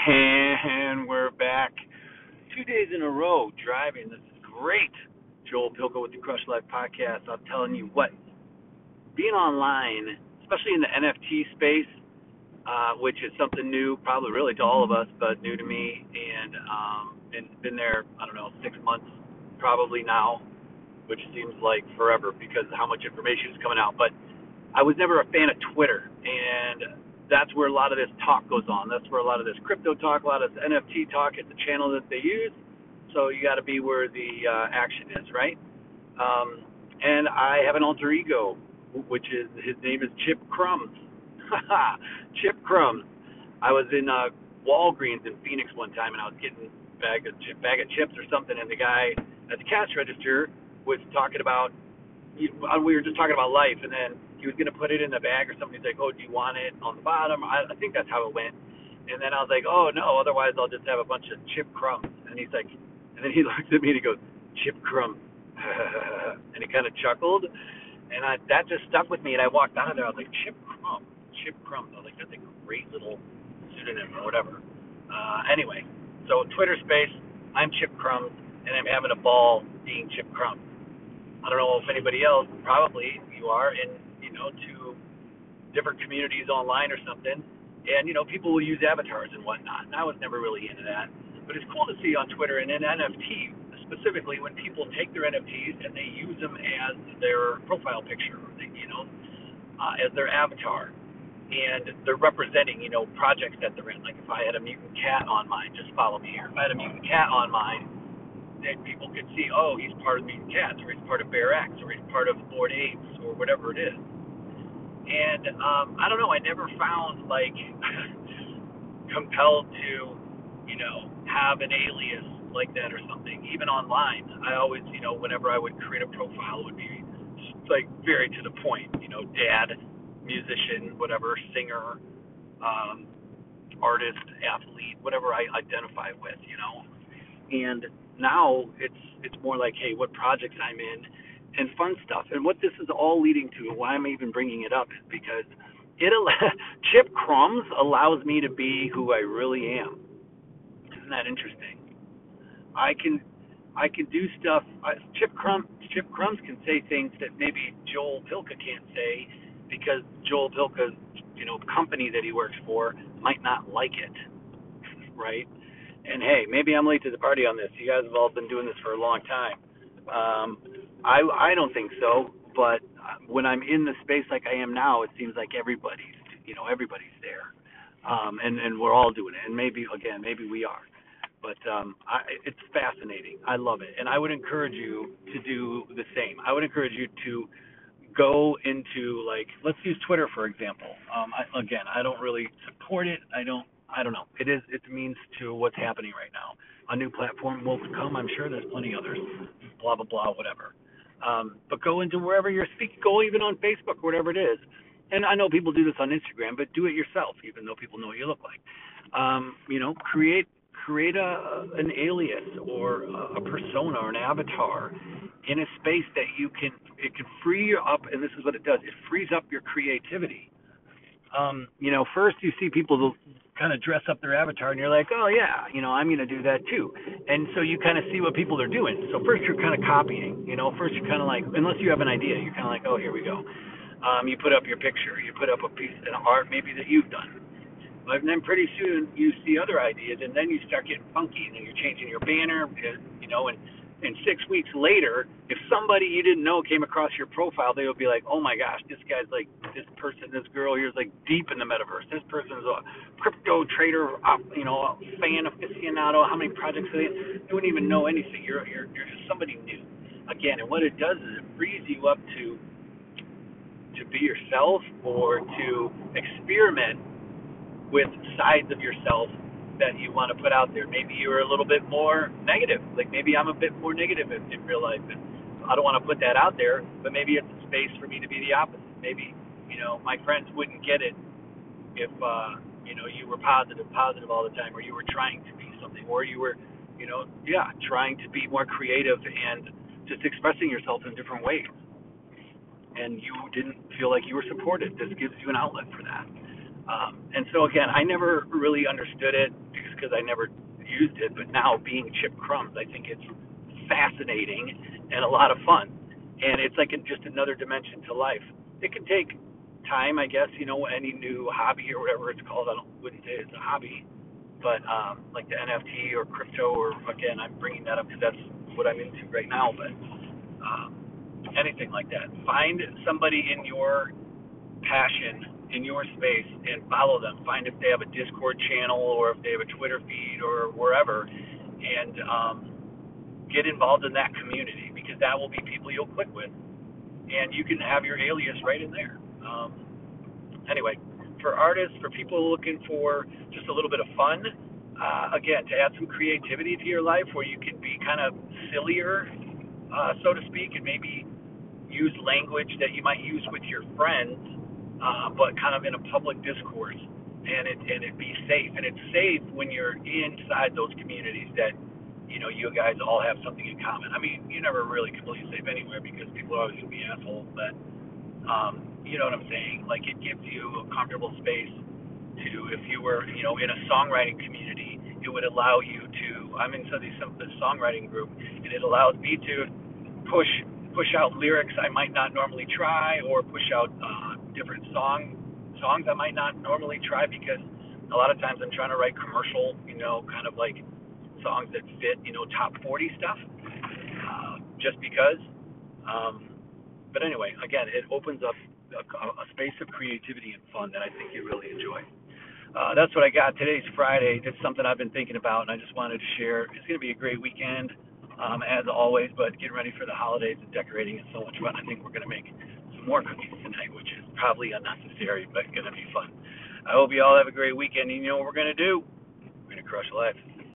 And we're back two days in a row driving. This is great. Joel Pilko with the Crush Life podcast. I'm telling you what, being online, especially in the NFT space, uh, which is something new, probably really to all of us, but new to me, and um, and been there, I don't know, six months probably now, which seems like forever because of how much information is coming out. But I was never a fan of Twitter, and that's where a lot of this talk goes on. That's where a lot of this crypto talk, a lot of this NFT talk. It's a channel that they use, so you got to be where the uh, action is, right? Um, and I have an alter ego, which is his name is Chip Crumbs. Chip Crumbs. I was in uh, Walgreens in Phoenix one time, and I was getting bag of chip, bag of chips or something, and the guy at the cash register was talking about. We were just talking about life, and then he was gonna put it in the bag or something. He's like, "Oh, do you want it on the bottom?" I, I think that's how it went. And then I was like, "Oh no, otherwise I'll just have a bunch of chip crumbs." And he's like, and then he looks at me and he goes, "Chip crumb," and he kind of chuckled, and I that just stuck with me. And I walked out of there. I was like, "Chip crumb, Chip crumb." I was like, "That's a great little pseudonym or whatever." Uh, anyway, so Twitter space, I'm Chip Crumbs, and I'm having a ball being Chip Crumbs. I don't know if anybody else, probably you are, and you know, to different communities online or something. And, you know, people will use avatars and whatnot. And I was never really into that. But it's cool to see on Twitter and in NFT specifically when people take their NFTs and they use them as their profile picture, you know, uh, as their avatar. And they're representing, you know, projects that they're in. Like if I had a mutant cat on mine, just follow me here. If I had a mutant cat on mine, then people could see, oh, he's part of Mutant Cats, or he's part of Bear X, or he's part of Bored Apes, or whatever it is. And um, I don't know, I never found like compelled to, you know, have an alias like that or something. Even online, I always, you know, whenever I would create a profile, it would be like very to the point. You know, dad, musician, whatever, singer, um, artist, athlete, whatever I identify with. You know, and now it's it's more like, hey, what projects I'm in and fun stuff. And what this is all leading to, why I'm even bringing it up, is because it Chip Crumbs allows me to be who I really am. Isn't that interesting? I can I can do stuff. Uh, Chip Crumbs Chip Crumbs can say things that maybe Joel Pilka can't say because Joel Pilka's you know company that he works for might not like it, right? And hey, maybe I'm late to the party on this. You guys have all been doing this for a long time. Um, I I don't think so, but when I'm in the space like I am now, it seems like everybody's you know everybody's there, um, and and we're all doing it. And maybe again, maybe we are, but um, I, it's fascinating. I love it, and I would encourage you to do the same. I would encourage you to go into like let's use Twitter for example. Um, I, again, I don't really support it. I don't. I don't know. It is. It means to what's happening right now. A new platform will come. I'm sure there's plenty others blah blah blah, whatever. Um, but go into wherever you're speaking. Go even on Facebook, whatever it is. And I know people do this on Instagram, but do it yourself, even though people know what you look like. Um, you know, create create a an alias or a persona or an avatar in a space that you can it can free you up and this is what it does it frees up your creativity um you know first you see people kind of dress up their avatar and you're like, oh yeah, you know, I'm to do that too. And so you kind of see what people are doing. So first you're kind of copying, you know, first you're kind of like, unless you have an idea, you're kind of like, oh, here we go. Um, you put up your picture, you put up a piece of art maybe that you've done. But then pretty soon you see other ideas and then you start getting funky and then you're changing your banner, you know, and and six weeks later, if somebody you didn't know came across your profile, they would be like, "Oh my gosh, this guy's like this person, this girl here's like deep in the metaverse. This person's a crypto trader, you know, a fan of aficionado. How many projects they? You wouldn't even know anything. You're you're you're just somebody new. Again, and what it does is it frees you up to to be yourself or to experiment with sides of yourself that you want to put out there. Maybe you're a little bit more negative. Like maybe I'm a bit more negative in, in real life, and I don't want to put that out there. But maybe it's a space for me to be the opposite. Maybe you know my friends wouldn't get it if uh, you know you were positive, positive all the time, or you were trying to be something, or you were, you know, yeah, trying to be more creative and just expressing yourself in different ways. And you didn't feel like you were supported. This gives you an outlet for that. Um, and so again, I never really understood it because I never used it, but now being Chip Crumbs, I think it's fascinating and a lot of fun. And it's like just another dimension to life. It can take time, I guess, you know, any new hobby or whatever it's called. I don't, wouldn't say it's a hobby, but um, like the NFT or crypto, or again, I'm bringing that up because that's what I'm into right now. But um, anything like that, find somebody in your passion in your space and follow them. Find if they have a Discord channel or if they have a Twitter feed or wherever, and um, get involved in that community because that will be people you'll click with, and you can have your alias right in there. Um, anyway, for artists, for people looking for just a little bit of fun, uh, again, to add some creativity to your life where you can be kind of sillier, uh, so to speak, and maybe use language that you might use with your friends, uh, but kind of in a public discourse, and it and it be safe. And it's safe when you're inside those communities that you know you guys all have something in common. I mean, you're never really completely safe anywhere because people are always to be assholes, but um, you know what I'm saying? Like it gives you a comfortable space to, if you were, you know, in a songwriting community, it would allow you to. I'm in some some the songwriting group, and it allows me to push push out lyrics I might not normally try, or push out uh, different song songs I might not normally try because a lot of times I'm trying to write commercial, you know, kind of like songs that fit, you know, top 40 stuff, uh, just because. Um, but anyway, again, it opens up a, a space of creativity and fun that I think you really enjoy. Uh, that's what I got. Today's Friday. It's something I've been thinking about, and I just wanted to share. It's going to be a great weekend, um, as always, but getting ready for the holidays and decorating is so much fun. I think we're going to make some more cookies tonight, probably unnecessary, but going to be fun. I hope you all have a great weekend. And you know what we're going to do? We're going to crush life.